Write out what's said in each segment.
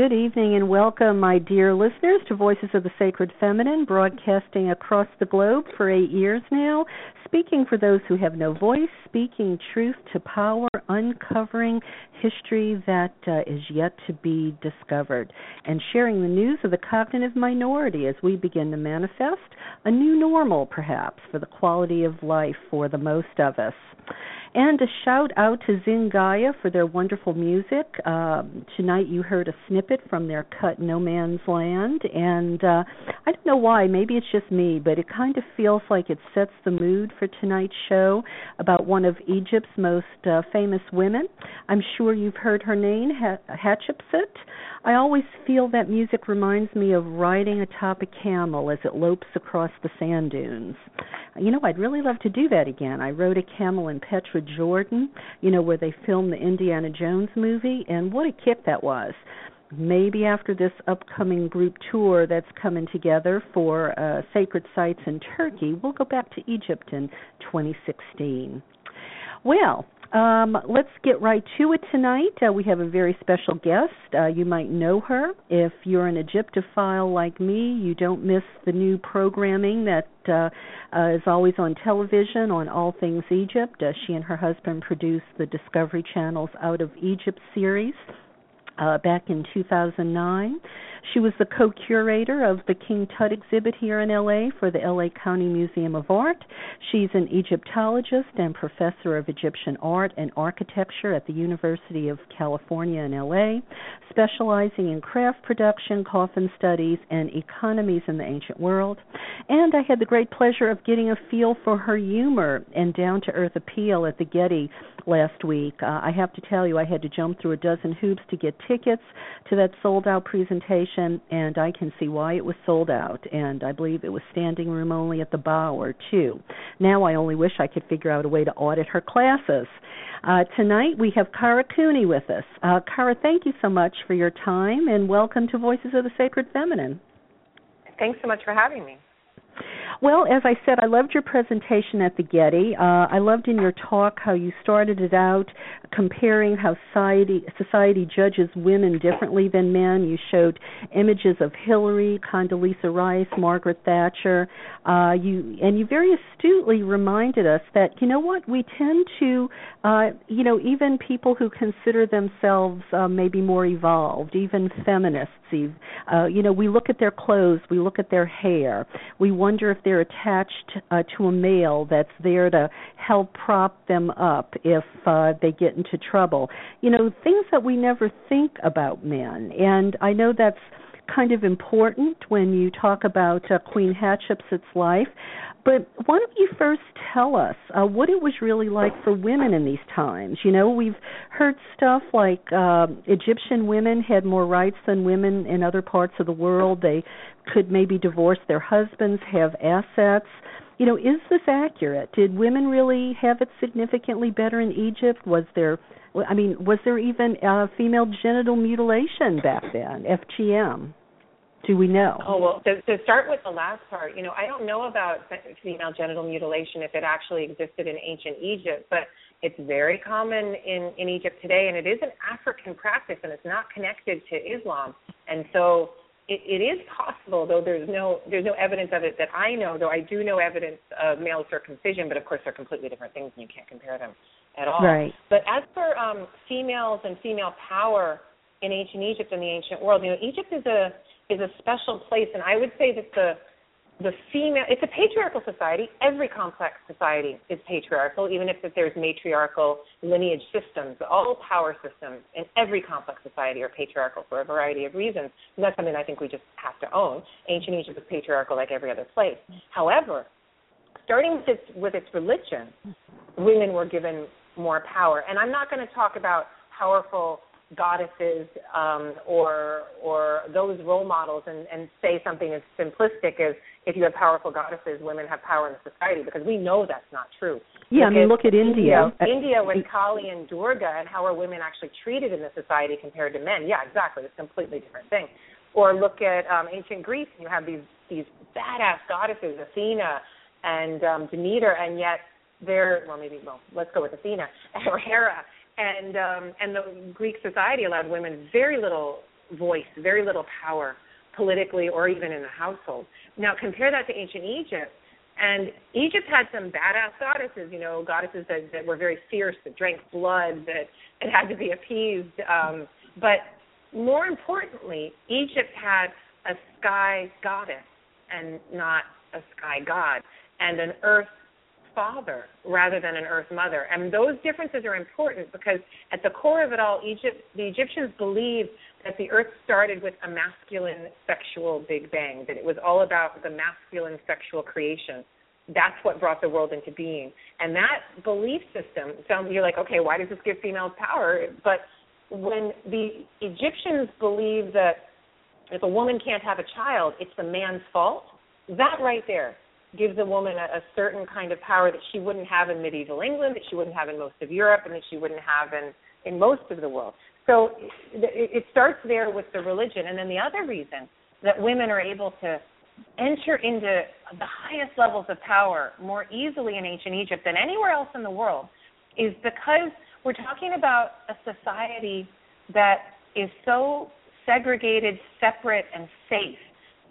Good evening and welcome, my dear listeners, to Voices of the Sacred Feminine, broadcasting across the globe for eight years now, speaking for those who have no voice, speaking truth to power, uncovering history that uh, is yet to be discovered, and sharing the news of the cognitive minority as we begin to manifest a new normal, perhaps, for the quality of life for the most of us. And a shout out to Zingaya for their wonderful music. Um, tonight you heard a snippet from their cut No Man's Land. And uh, I don't know why, maybe it's just me, but it kind of feels like it sets the mood for tonight's show about one of Egypt's most uh, famous women. I'm sure you've heard her name, Hatshepsut. I always feel that music reminds me of riding atop a camel as it lopes across the sand dunes. You know, I'd really love to do that again. I rode a camel in Petra, Jordan, you know, where they filmed the Indiana Jones movie, and what a kick that was maybe after this upcoming group tour that's coming together for uh, sacred sites in Turkey, we'll go back to Egypt in 2016. Well, um, let's get right to it tonight. Uh, we have a very special guest. Uh, you might know her. If you're an Egyptophile like me, you don't miss the new programming that uh, uh, is always on television on all things Egypt. Uh, she and her husband produce the Discovery Channel's Out of Egypt series. Uh, back in 2009. She was the co curator of the King Tut exhibit here in LA for the LA County Museum of Art. She's an Egyptologist and professor of Egyptian art and architecture at the University of California in LA, specializing in craft production, coffin studies, and economies in the ancient world. And I had the great pleasure of getting a feel for her humor and down to earth appeal at the Getty last week. Uh, I have to tell you, I had to jump through a dozen hoops to get tickets to that sold out presentation, and I can see why it was sold out. And I believe it was standing room only at the Bower, too. Now I only wish I could figure out a way to audit her classes. Uh, tonight we have Kara Cooney with us. Uh, Kara, thank you so much for your time, and welcome to Voices of the Sacred Feminine. Thanks so much for having me. Well, as I said, I loved your presentation at the Getty. Uh, I loved in your talk how you started it out comparing how society society judges women differently than men. You showed images of Hillary, Condoleezza Rice, Margaret Thatcher. Uh, you and you very astutely reminded us that you know what we tend to, uh, you know, even people who consider themselves uh, maybe more evolved, even feminists, uh, you know, we look at their clothes, we look at their hair, we wonder if they're they're attached uh, to a male that's there to help prop them up if uh, they get into trouble. You know, things that we never think about men. And I know that's kind of important when you talk about uh, Queen Hatshepsut's life. But why don't you first tell us uh, what it was really like for women in these times? You know, we've heard stuff like uh, Egyptian women had more rights than women in other parts of the world. They could maybe divorce their husbands, have assets. You know, is this accurate? Did women really have it significantly better in Egypt? Was there I mean, was there even uh, female genital mutilation back then, FGM? Do we know? Oh well, to, to start with the last part, you know, I don't know about female genital mutilation if it actually existed in ancient Egypt, but it's very common in in Egypt today, and it is an African practice, and it's not connected to Islam, and so. It, it is possible, though there's no there's no evidence of it that I know. Though I do know evidence of male circumcision, but of course they're completely different things, and you can't compare them at all. Right. But as for um, females and female power in ancient Egypt and the ancient world, you know, Egypt is a is a special place, and I would say that the the female it's a patriarchal society. Every complex society is patriarchal, even if there's matriarchal lineage systems. All power systems in every complex society are patriarchal for a variety of reasons. And that's something I think we just have to own. Ancient Egypt was patriarchal like every other place. However, starting with its with its religion, women were given more power. And I'm not going to talk about powerful goddesses um, or or those role models and, and say something as simplistic as if you have powerful goddesses, women have power in the society because we know that's not true. Yeah, look I mean, look at India. India, India with Kali and Durga and how are women actually treated in the society compared to men? Yeah, exactly. It's a completely different thing. Or look at um, ancient Greece. And you have these these badass goddesses, Athena and um, Demeter, and yet they're well, maybe well, let's go with Athena or Hera and um, and the Greek society allowed women very little voice, very little power politically or even in the household. Now compare that to ancient Egypt. And Egypt had some badass goddesses, you know, goddesses that, that were very fierce, that drank blood, that it had to be appeased. Um, but more importantly, Egypt had a sky goddess and not a sky god, and an earth father rather than an earth mother. And those differences are important because at the core of it all, Egypt the Egyptians believed that the earth started with a masculine sexual big bang, that it was all about the masculine sexual creation. That's what brought the world into being. And that belief system sounds you're like, okay, why does this give females power? But when the Egyptians believe that if a woman can't have a child, it's the man's fault, that right there gives a woman a, a certain kind of power that she wouldn't have in medieval England, that she wouldn't have in most of Europe, and that she wouldn't have in in most of the world. So it, it starts there with the religion, and then the other reason that women are able to enter into the highest levels of power more easily in ancient Egypt than anywhere else in the world is because we're talking about a society that is so segregated, separate, and safe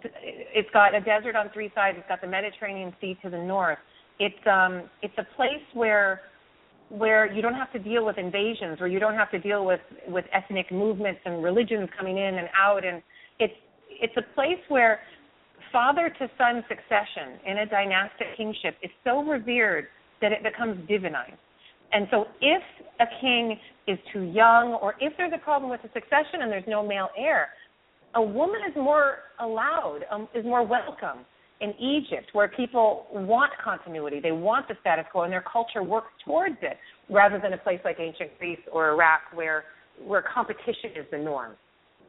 it's got a desert on three sides. It's got the Mediterranean Sea to the north. It's um it's a place where where you don't have to deal with invasions, where you don't have to deal with with ethnic movements and religions coming in and out, and it's it's a place where father to son succession in a dynastic kingship is so revered that it becomes divinized. And so, if a king is too young, or if there's a problem with the succession and there's no male heir, a woman is more allowed, um, is more welcome in Egypt, where people want continuity, they want the status quo, and their culture works towards it, rather than a place like ancient Greece or Iraq, where where competition is the norm.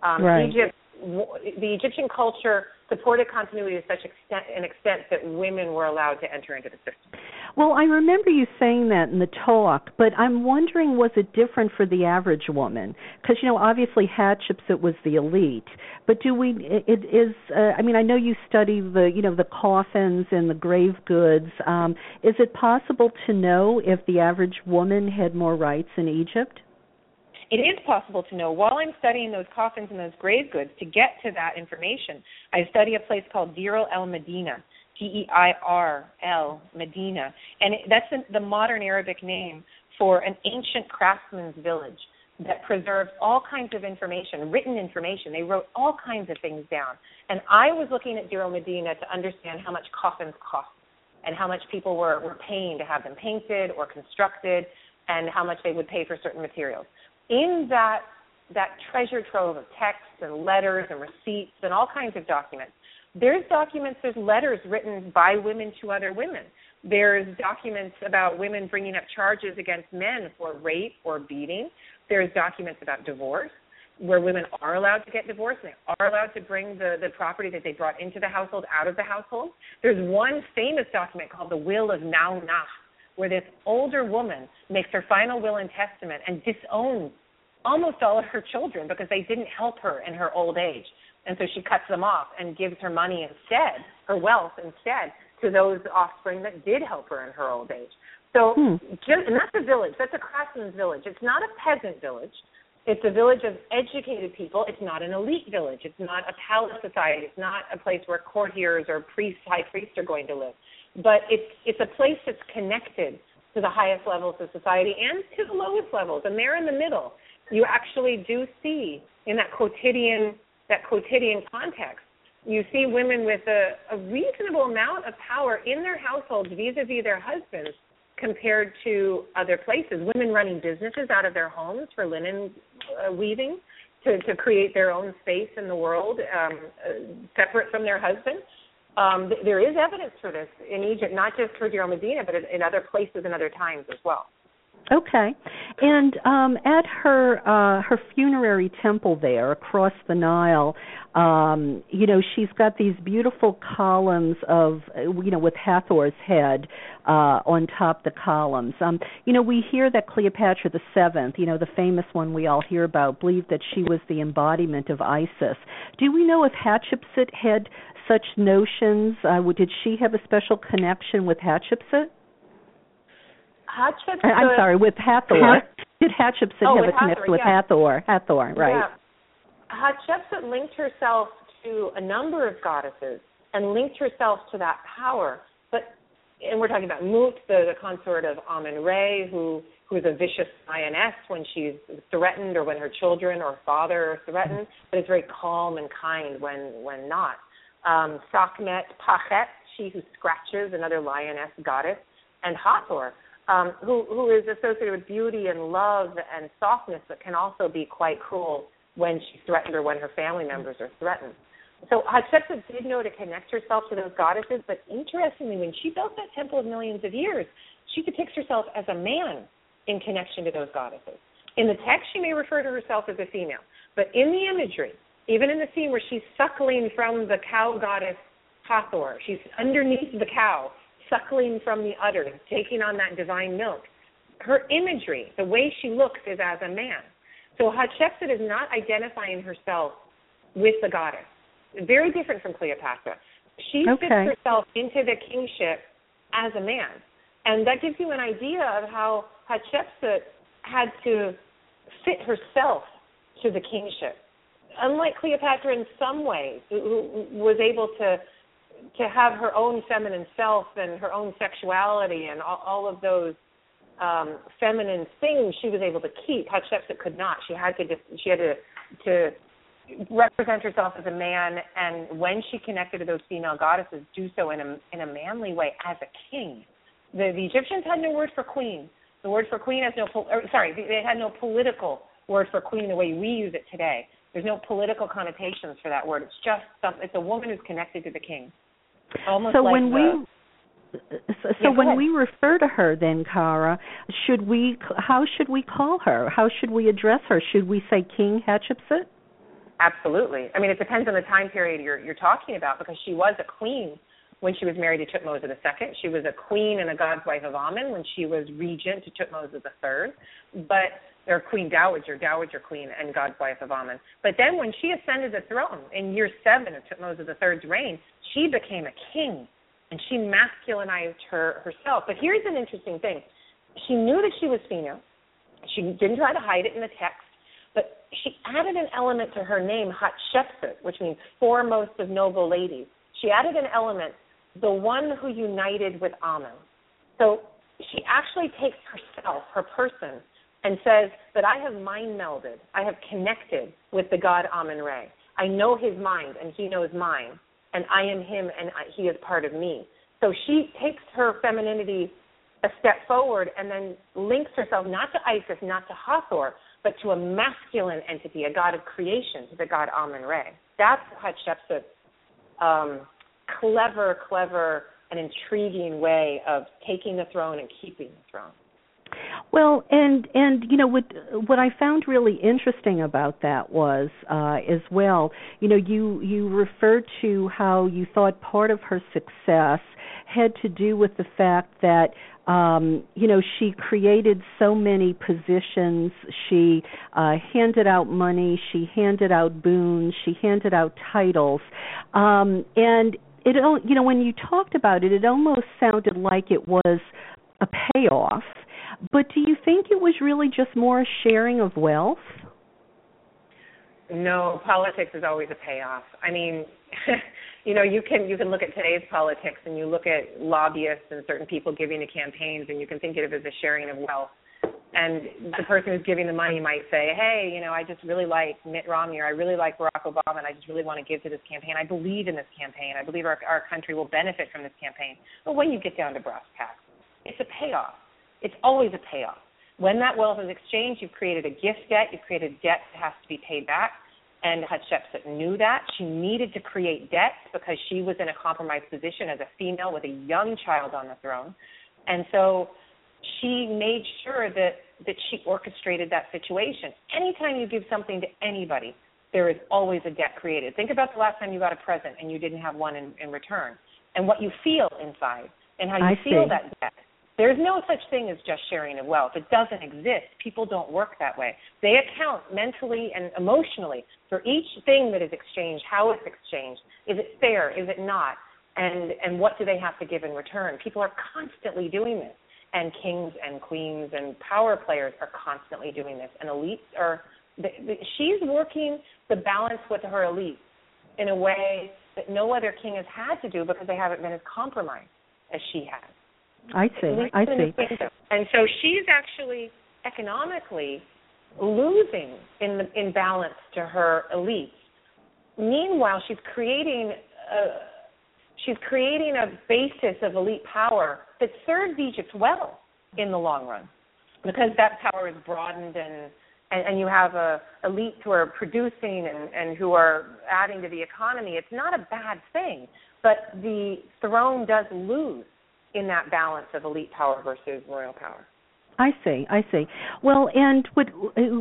Um, right. Egypt, the Egyptian culture supported continuity to such extent, an extent that women were allowed to enter into the system. Well, I remember you saying that in the talk, but I'm wondering was it different for the average woman? Because you know, obviously Hatshepsut was the elite, but do we? It is. Uh, I mean, I know you study the you know the coffins and the grave goods. Um, is it possible to know if the average woman had more rights in Egypt? It is possible to know while I'm studying those coffins and those grave goods to get to that information. I study a place called Deir el Medina, D E I R L Medina, and it, that's the modern Arabic name for an ancient craftsman's village that preserves all kinds of information, written information. They wrote all kinds of things down. And I was looking at Deir Medina to understand how much coffins cost and how much people were, were paying to have them painted or constructed and how much they would pay for certain materials. In that that treasure trove of texts and letters and receipts and all kinds of documents, there's documents, there's letters written by women to other women. There's documents about women bringing up charges against men for rape or beating. There's documents about divorce, where women are allowed to get divorced and they are allowed to bring the, the property that they brought into the household out of the household. There's one famous document called the Will of Naunakhte, where this older woman makes her final will and testament and disowns almost all of her children because they didn't help her in her old age. And so she cuts them off and gives her money instead, her wealth instead, to those offspring that did help her in her old age. So, hmm. just, and that's a village. That's a craftsman's village. It's not a peasant village. It's a village of educated people. It's not an elite village. It's not a palace society. It's not a place where courtiers or priests, high priests are going to live. But it's it's a place that's connected to the highest levels of society and to the lowest levels, and they're in the middle. You actually do see in that quotidian that quotidian context, you see women with a, a reasonable amount of power in their households vis-a-vis their husbands compared to other places. Women running businesses out of their homes for linen uh, weaving to, to create their own space in the world, um, uh, separate from their husband. Um, th- there is evidence for this in Egypt, not just for Deir Medina, but in, in other places and other times as well. Okay. And um at her uh her funerary temple there across the Nile, um you know, she's got these beautiful columns of you know with Hathor's head uh on top the columns. Um you know, we hear that Cleopatra the 7th, you know, the famous one we all hear about, believed that she was the embodiment of Isis. Do we know if Hatshepsut had such notions? Uh did she have a special connection with Hatshepsut? Hatshepsut. I'm sorry, with Hathor. Did Hatshepsut oh, have a connection with yeah. Hathor? Hathor, right? Yeah. Hatshepsut linked herself to a number of goddesses and linked herself to that power. But and we're talking about Mut, the, the consort of Amun Re, who who is a vicious lioness when she's threatened or when her children or father are threatened, but is very calm and kind when when not. Um, Sekhmet Pachet, she who scratches, another lioness goddess, and Hathor, um, who who is associated with beauty and love and softness, but can also be quite cruel when she's threatened or when her family members are threatened. So Hatshepsut did know to connect herself to those goddesses, but interestingly, when she built that temple of millions of years, she depicts herself as a man in connection to those goddesses. In the text, she may refer to herself as a female, but in the imagery, even in the scene where she's suckling from the cow goddess Hathor, she's underneath the cow, suckling from the udder, taking on that divine milk. Her imagery, the way she looks, is as a man. So Hatshepsut is not identifying herself with the goddess. Very different from Cleopatra. She okay. fits herself into the kingship as a man. And that gives you an idea of how Hatshepsut had to fit herself to the kingship. Unlike Cleopatra in some ways, who was able to to have her own feminine self and her own sexuality and all, all of those um, feminine things she was able to keep. Hatshepsut could not. She had to she had to to represent herself as a man, and when she connected to those female goddesses, do so in a in a manly way as a king. The, the Egyptians had no word for queen. The word for queen has no or, sorry, they had no political word for queen the way we use it today. There's no political connotations for that word. It's just some, it's a woman who's connected to the king. Almost so like when the, we so, yeah, when ahead. we refer to her then Kara, should we how should we call her? How should we address her? Should we say King Hatshepsut? Absolutely. I mean, it depends on the time period you're you're talking about because she was a queen when she was married to Tutmosis II. She was a queen and a god's wife of Amun when she was regent to Tutmosis III. But or queen dowager, dowager queen, and god's wife of Amun. But then when she ascended the throne in year seven of Tutmosis III's reign, she became a king, and she masculinized her herself. But here's an interesting thing: she knew that she was female. She didn't try to hide it in the text, but she added an element to her name, Hatshepsut, which means foremost of noble ladies. She added an element, the one who united with Amun. So she actually takes herself, her person, and says that I have mind melded, I have connected with the God Amun Re. I know his mind and he knows mine, and I am him and I, he is part of me. So she takes her femininity a step forward and then links herself not to Isis, not to Hathor, but to a masculine entity, a god of creation, the god Amun Re. That's Hatshepsut's um, clever, clever, and intriguing way of taking the throne and keeping the throne. Well, and and you know what what I found really interesting about that was uh as well, you know, you you referred to how you thought part of her success had to do with the fact that um you know she created so many positions. She uh handed out money she handed out boons she handed out titles. Um and it you know when you talked about it it almost sounded like it was a payoff but do you think it was really just more a sharing of wealth? No, politics is always a payoff. I mean, you know, you can you can look at today's politics and you look at lobbyists and certain people giving to campaigns and you can think of it as a sharing of wealth. And the person who's giving the money might say, "Hey, you know, I just really like Mitt Romney or I really like Barack Obama and I just really want to give to this campaign. I believe in this campaign. I believe our our country will benefit from this campaign." But when you get down to brass tacks, it's a payoff it's always a payoff. When that wealth is exchanged, you've created a gift debt, you've created debt that has to be paid back. And Hatshepsut knew that. She needed to create debts because she was in a compromised position as a female with a young child on the throne. And so she made sure that, that she orchestrated that situation. Anytime you give something to anybody, there is always a debt created. Think about the last time you got a present and you didn't have one in, in return, and what you feel inside, and how you I feel see. that debt. There's no such thing as just sharing of wealth. It doesn't exist. People don't work that way. They account mentally and emotionally for each thing that is exchanged, how it's exchanged. Is it fair? Is it not? And and what do they have to give in return? People are constantly doing this. And kings and queens and power players are constantly doing this. And elites are The, the, she's working the balance with her elite in a way that no other king has had to do because they haven't been as compromised as she has. I see. I see. And so she's actually economically losing in the, in balance to her elites. Meanwhile, she's creating a, she's creating a basis of elite power that serves Egypt well in the long run, because that power is broadened and and, and you have a elites who are producing and, and who are adding to the economy. It's not a bad thing, but the throne does lose in that balance of elite power versus royal power. I see. I see. Well, and what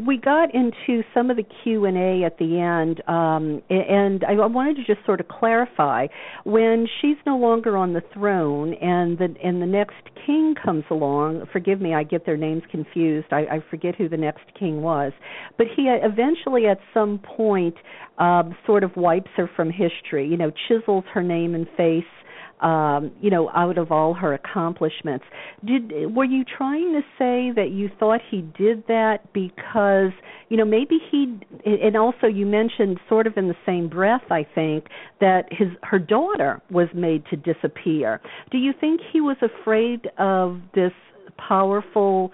we got into some of the Q and A at the end, um, and I wanted to just sort of clarify when she's no longer on the throne, and the and the next king comes along. Forgive me, I get their names confused. I, I forget who the next king was, but he eventually, at some point, um, sort of wipes her from history. You know, chisels her name and face um, you know, out of all her accomplishments. Did were you trying to say that you thought he did that because, you know, maybe he and also you mentioned sort of in the same breath, I think, that his her daughter was made to disappear. Do you think he was afraid of this powerful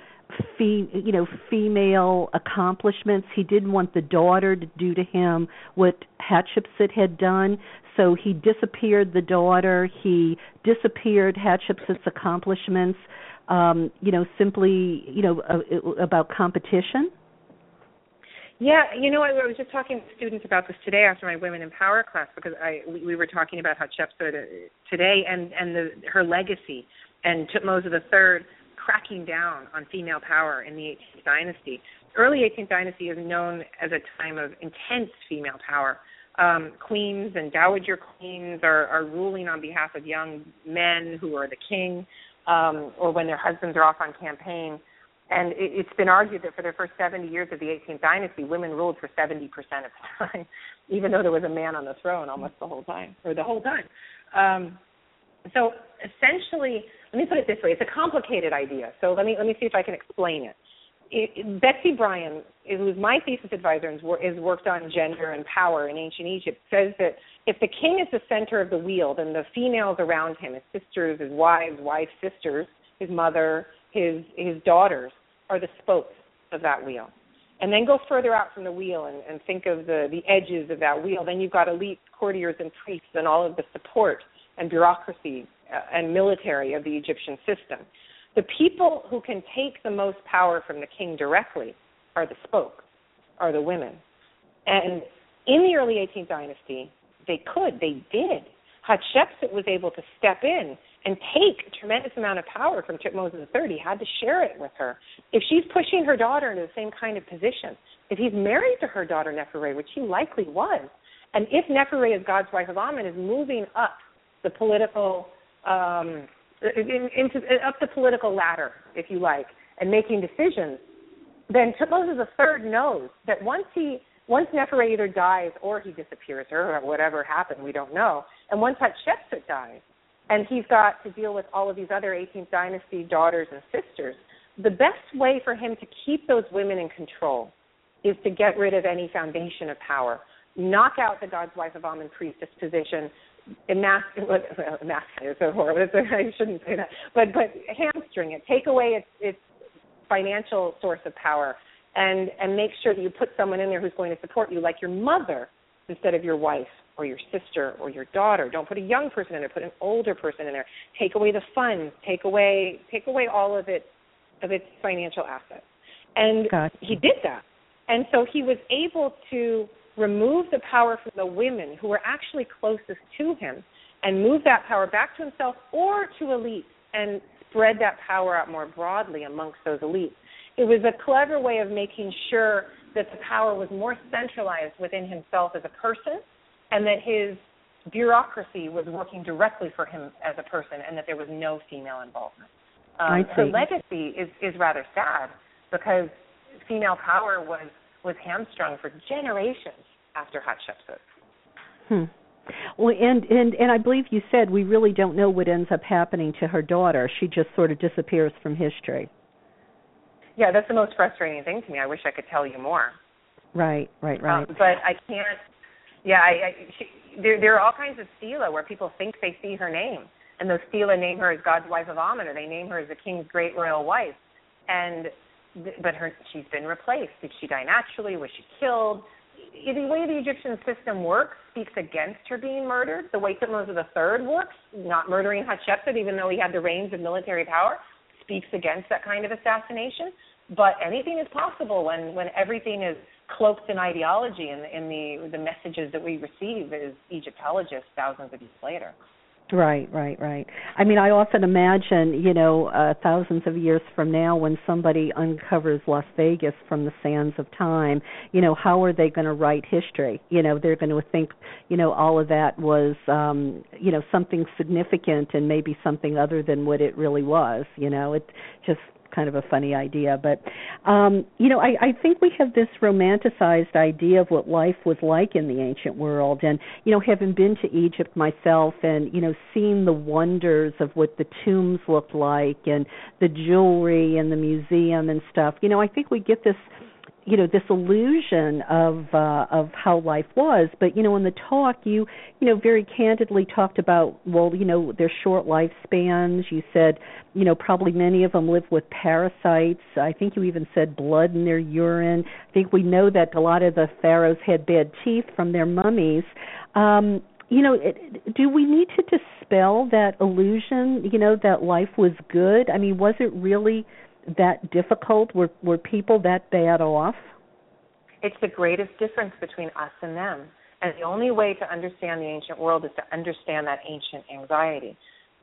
Fe- you know female accomplishments he didn't want the daughter to do to him what Hatshepsut had done so he disappeared the daughter. He disappeared Hatshepsut's accomplishments. Um, you know, simply you know uh, about competition. Yeah, you know, I, I was just talking to students about this today after my Women in Power class because I we, we were talking about Hatshepsut uh, today and and the, her legacy and Tutmosis III cracking down on female power in the 18th dynasty. Early 18th dynasty is known as a time of intense female power um, queens and dowager queens are, are ruling on behalf of young men who are the king, um, or when their husbands are off on campaign. And it, it's been argued that for the first 70 years of the 18th dynasty, women ruled for 70% of the time, even though there was a man on the throne almost the whole time, or the whole time. Um, so essentially, let me put it this way: it's a complicated idea. So let me let me see if I can explain it it, Betsy Bryan, who's my thesis advisor and has worked on gender and power in ancient Egypt, says that if the king is the center of the wheel, then the females around him, his sisters, his wives, wives, sisters, his mother, his his daughters, are the spokes of that wheel. And then go further out from the wheel and, and think of the, the edges of that wheel. Then you've got elite courtiers and priests and all of the support and bureaucracy uh, and military of the Egyptian system. The people who can take the most power from the king directly are the spokes, are the women. And in the early 18th dynasty, they could, they did. Hatshepsut was able to step in and take a tremendous amount of power from Tutmosis III. He had to share it with her. If she's pushing her daughter into the same kind of position, if he's married to her daughter Neferre, which he likely was, and if Neferre is God's wife of Amen, is moving up the political um, Uh, in, into uh, up the political ladder, if you like, and making decisions, then Tutmosis III knows that once he once Neferre either dies or he disappears or whatever happened, we don't know. And once Hatshepsut dies, and he's got to deal with all of these other 18th dynasty daughters and sisters, the best way for him to keep those women in control is to get rid of any foundation of power, knock out the God's wife of Amen priestess position, emasculate, well, emasculate is so horrible. It's, I shouldn't say that, but but hamstring it, take away its its financial source of power, and and make sure that you put someone in there who's going to support you, like your mother, instead of your wife or your sister or your daughter. Don't put a young person in there. Put an older person in there. Take away the funds. Take away take away all of its of its financial assets. And gotcha. he did that. And so he was able to remove the power from the women who were actually closest to him and move that power back to himself or to elites and spread that power out more broadly amongst those elites. It was a clever way of making sure that the power was more centralized within himself as a person and that his bureaucracy was working directly for him as a person and that there was no female involvement. Um, her legacy is, is rather sad because female power was was hamstrung for generations after Hatshepsut. Hmm. Well, and and and I believe you said we really don't know what ends up happening to her daughter. She just sort of disappears from history. Yeah, that's the most frustrating thing to me. I wish I could tell you more. Right, right, right. Um, but I can't. Yeah, I, I she, there there are all kinds of stela where people think they see her name, and those stela name her as God's wife of Amen, or they name her as the king's great royal wife, and but her she's been replaced. Did she die naturally? Was she killed? The way the Egyptian system works speaks against her being murdered. The way Thutmose III works, not murdering Hatshepsut, even though he had the reins of military power, speaks against that kind of assassination. But anything is possible when when everything is cloaked in ideology and in, the the messages that we receive as Egyptologists thousands of years later. Right, right, right. I mean, I often imagine, you know, uh, thousands of years from now, when somebody uncovers Las Vegas from the sands of time, you know, how are they going to write history? You know, they're going to think, you know, all of that was, um, you know, something significant and maybe something other than what it really was. You know, it just kind of a funny idea. But um, you know, I, I think we have this romanticized idea of what life was like in the ancient world, and you know, having been to Egypt myself, and you know, seeing the wonders of what the tombs looked like, and the jewelry and the museum and stuff. You know, I think we get this you know this illusion of uh, of how life was. But you know in the talk you you know very candidly talked about well you know their short lifespans you said you know probably many of them live with parasites. I think you even said blood in their urine. I think we know that a lot of the pharaohs had bad teeth from their mummies. Um you know it, do we need to dispel that illusion you know that life was good? I mean was it really that difficult? Were were people that bad off? It's the greatest difference between us and them. And the only way to understand the ancient world is to understand that ancient anxiety.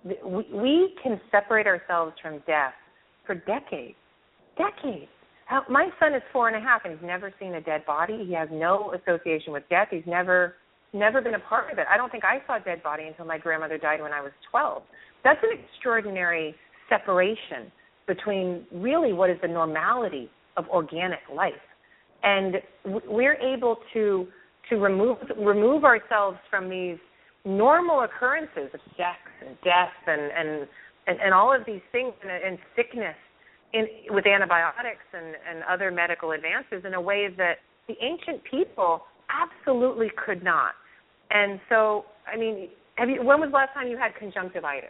We, we can separate ourselves from death for decades. Decades. My son is four and a half and he's never seen a dead body. He has no association with death. He's never never been a part of it. I don't think I saw a dead body until my grandmother died when I was 12. That's an extraordinary separation between really what is the normality of organic life, and we're able to to remove remove ourselves from these normal occurrences of sex and death and and and, and all of these things and, and sickness in with antibiotics and, and other medical advances in a way that the ancient people absolutely could not. And so, I mean, have you? When was the last time you had conjunctivitis?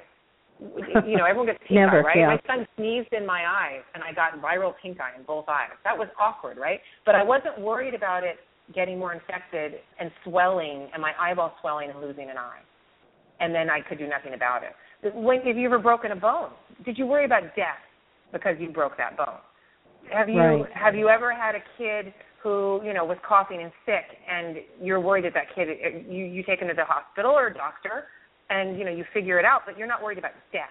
You know, everyone gets pink Never, eye, right? Yeah. My son sneezed in my eyes, and I got viral pink eye in both eyes. That was awkward, right? But I wasn't worried about it getting more infected and swelling, and my eyeball swelling and losing an eye. And then I could do nothing about it. When have you ever broken a bone? Did you worry about death because you broke that bone? Have you right. have you ever had a kid who you know was coughing and sick, and you're worried that that kid you you take him to the hospital or a doctor? And you know you figure it out, but you're not worried about death.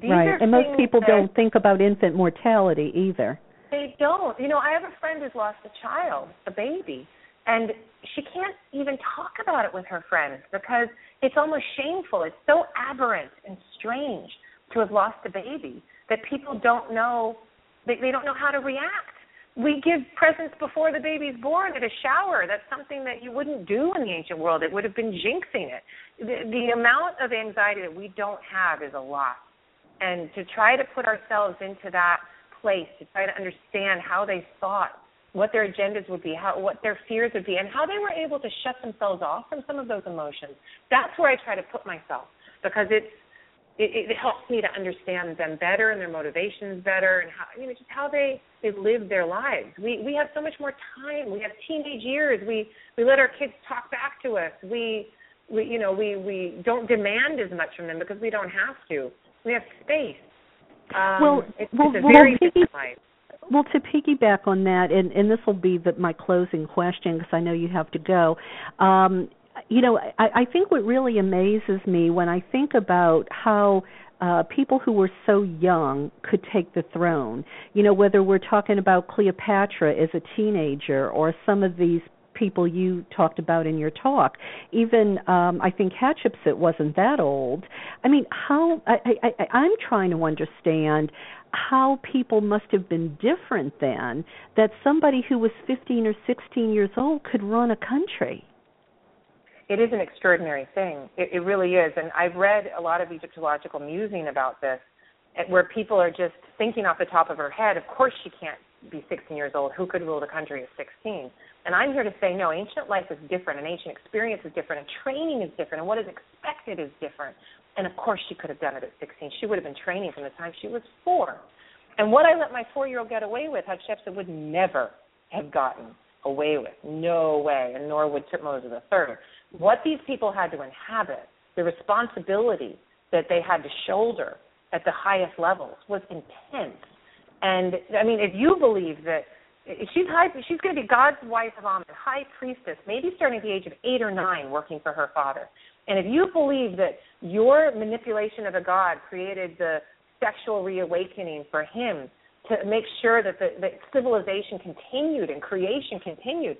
These right, and most people that, don't think about infant mortality either. They don't. You know, I have a friend who's lost a child, a baby, and she can't even talk about it with her friends because it's almost shameful. It's so aberrant and strange to have lost a baby that people don't know they, they don't know how to react we give presents before the baby's born at a shower. That's something that you wouldn't do in the ancient world. It would have been jinxing it. The, the amount of anxiety that we don't have is a lot. And to try to put ourselves into that place, to try to understand how they thought, what their agendas would be, how what their fears would be, and how they were able to shut themselves off from some of those emotions. That's where I try to put myself because it's it, it helps me to understand them better and their motivations better and how you know just how they they live their lives. We we have so much more time. We have teenage years. We we let our kids talk back to us. We we you know we we don't demand as much from them because we don't have to. We have space. Um, well, it's, well, it's a very well, different life. Well, to piggyback on that, and, and this will be the, my closing question because I know you have to go. Um, you know, I, I think what really amazes me when I think about how uh, people who were so young could take the throne. You know, whether we're talking about Cleopatra as a teenager or some of these people you talked about in your talk. Even um, I think Hatshepsut wasn't that old. I mean, how I, I, I'm trying to understand how people must have been different then that somebody who was 15 or 16 years old could run a country it is an extraordinary thing. It, it really is. And I've read a lot of Egyptological musing about this, where people are just thinking off the top of her head. Of course, she can't be 16 years old. Who could rule the country at 16? And I'm here to say, no, ancient life is different, and ancient experience is different, and training is different, and what is expected is different. And of course, she could have done it at 16. She would have been training from the time she was four. And what I let my four year old get away with, Hatshepsut would never have gotten away with. No way, and nor would Tutmosis III. What these people had to inhabit, the responsibility that they had to shoulder at the highest levels was intense. And I mean, if you believe that she's high, she's going to be God's wife of Amen, high priestess, maybe starting at the age of eight or nine, working for her father. And if you believe that your manipulation of a god created the sexual reawakening for him to make sure that the that civilization continued and creation continued,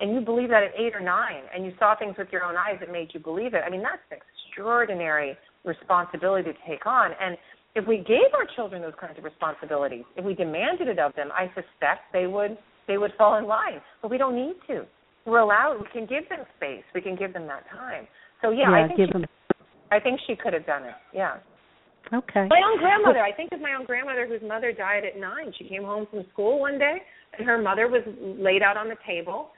and you believe that at eight or nine, and you saw things with your own eyes that made you believe it, I mean, that's an extraordinary responsibility to take on. And if we gave our children those kinds of responsibilities, if we demanded it of them, I suspect they would they would fall in line. But we don't need to. We're allowed. We can give them space. We can give them that time. So yeah, yeah I think give she, them. I think she could have done it. Yeah. Okay. My own grandmother. I think of my own grandmother whose mother died at nine. She came home from school one day, and her mother was laid out on the table,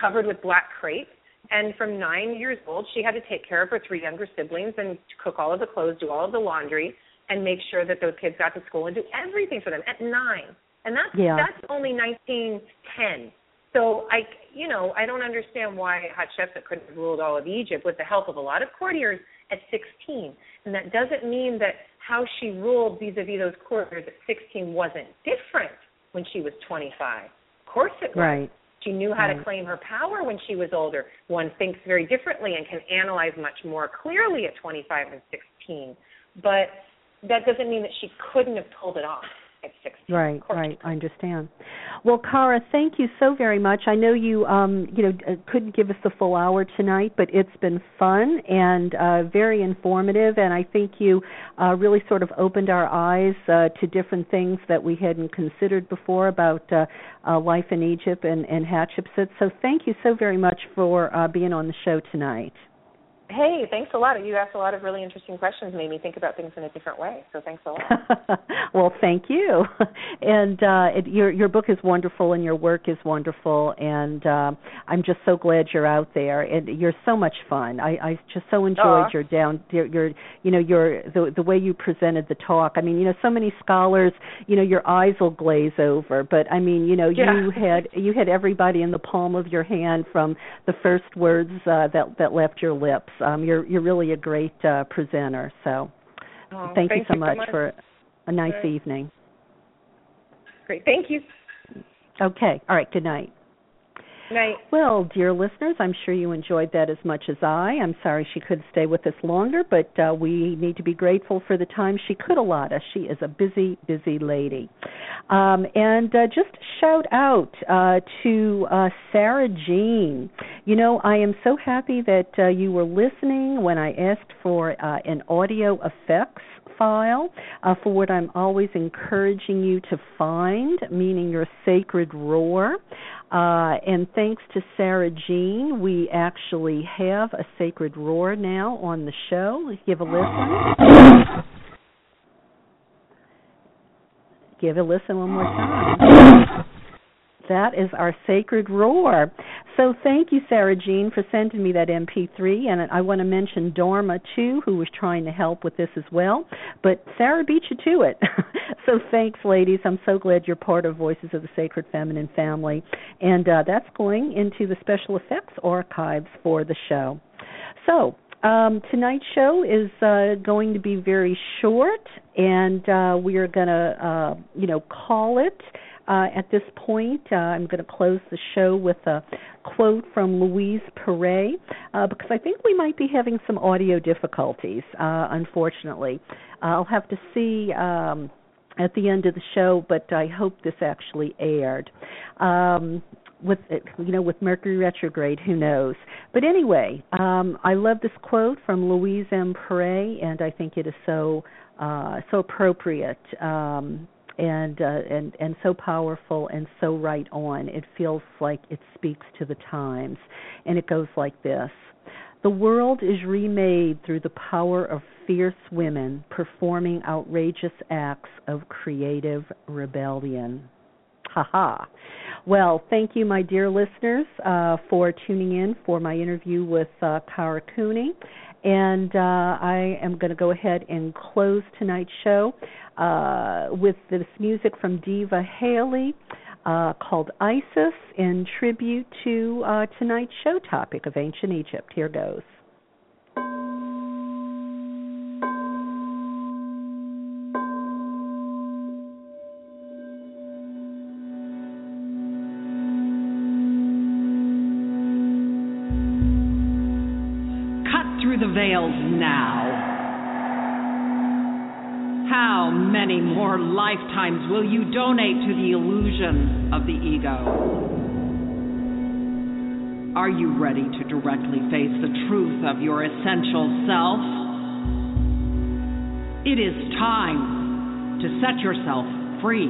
covered with black crepe. And from nine years old, she had to take care of her three younger siblings and cook all of the clothes, do all of the laundry, and make sure that those kids got to school and do everything for them at nine. And that's yeah. that's only 1910. So I, you know, I don't understand why Hatshepsut couldn't have ruled all of Egypt with the help of a lot of courtiers at 16. And that doesn't mean that how she ruled vis-a-vis those courtiers at 16 wasn't different when she was 25. Of course it was. Right. She knew how to mm. claim her power when she was older. One thinks very differently and can analyze much more clearly at 25 and 16. But that doesn't mean that she couldn't have pulled it off at 16. Right, right. I understand. Well, Kara, thank you so very much. I know you, um, you know, uh, couldn't give us the full hour tonight, but it's been fun and uh, very informative, and I think you uh, really sort of opened our eyes uh, to different things that we hadn't considered before about uh, uh, life in Egypt and, and Hatshepsut. So, thank you so very much for uh, being on the show tonight. Hey, thanks a lot. You asked a lot of really interesting questions, made me think about things in a different way. So thanks a lot. well, thank you. And uh, it, your your book is wonderful, and your work is wonderful, and uh, I'm just so glad you're out there. And you're so much fun. I, I just so enjoyed Aww. your down your, your you know your the the way you presented the talk. I mean, you know, so many scholars, you know, your eyes will glaze over, but I mean, you know, yeah. you had you had everybody in the palm of your hand from the first words uh, that that left your lips. Um, you're you're really a great uh, presenter. So oh, thank, you you so much, much for a nice evening. Great. Thank you. Okay. All right. Good night. Well, dear listeners, I'm sure you enjoyed that as much as I. I'm sorry she couldn't stay with us longer, but uh, we need to be grateful for the time she could allot us. She is a busy, busy lady. Um, and uh, just shout out uh, to uh, Sarah Jean. You know, I am so happy that uh, you were listening when I asked for uh, an audio effects file uh, for what I'm always encouraging you to find, meaning your sacred roar. Uh, and thanks to Sarah Jean, we actually have a sacred roar now on the show. Give a listen. Give a listen one more time. That is our sacred roar. So thank you, Sarah Jean, for sending me that MP3. And I want to mention Dharma, too, who was trying to help with this as well. But Sarah beat you to it. so thanks, ladies. I'm so glad you're part of Voices of the Sacred Feminine family. And uh, that's going into the special effects archives for the show. So, um, tonight's show is uh, going to be very short, and uh, we are going to, uh, you know, call it uh, at this point. Uh, I'm going to close the show with a quote from Louise Perret uh, because I think we might be having some audio difficulties, uh, unfortunately. I'll have to see. Um, at the end of the show, but I hope this actually aired. Um, with you know with Mercury retrograde, who knows? But anyway, um, I love this quote from Louise M. Perret, and I think it is so uh, so appropriate. Um, and uh, and and so powerful and so right on. It feels like it speaks to the times, and it goes like this: The world is remade through the power of fierce women performing outrageous acts of creative rebellion. Ha ha. Well, thank you, my dear listeners, uh, for tuning in for my interview with uh, Kara Cooney. And uh, I am going to go ahead and close tonight's show uh, with this music from Diva Haley uh, called Isis in tribute to uh, tonight's show topic of ancient Egypt. Here goes. Lifetimes will you donate to the illusion of the ego? Are you ready to directly face the truth of your essential self? It is time to set yourself free.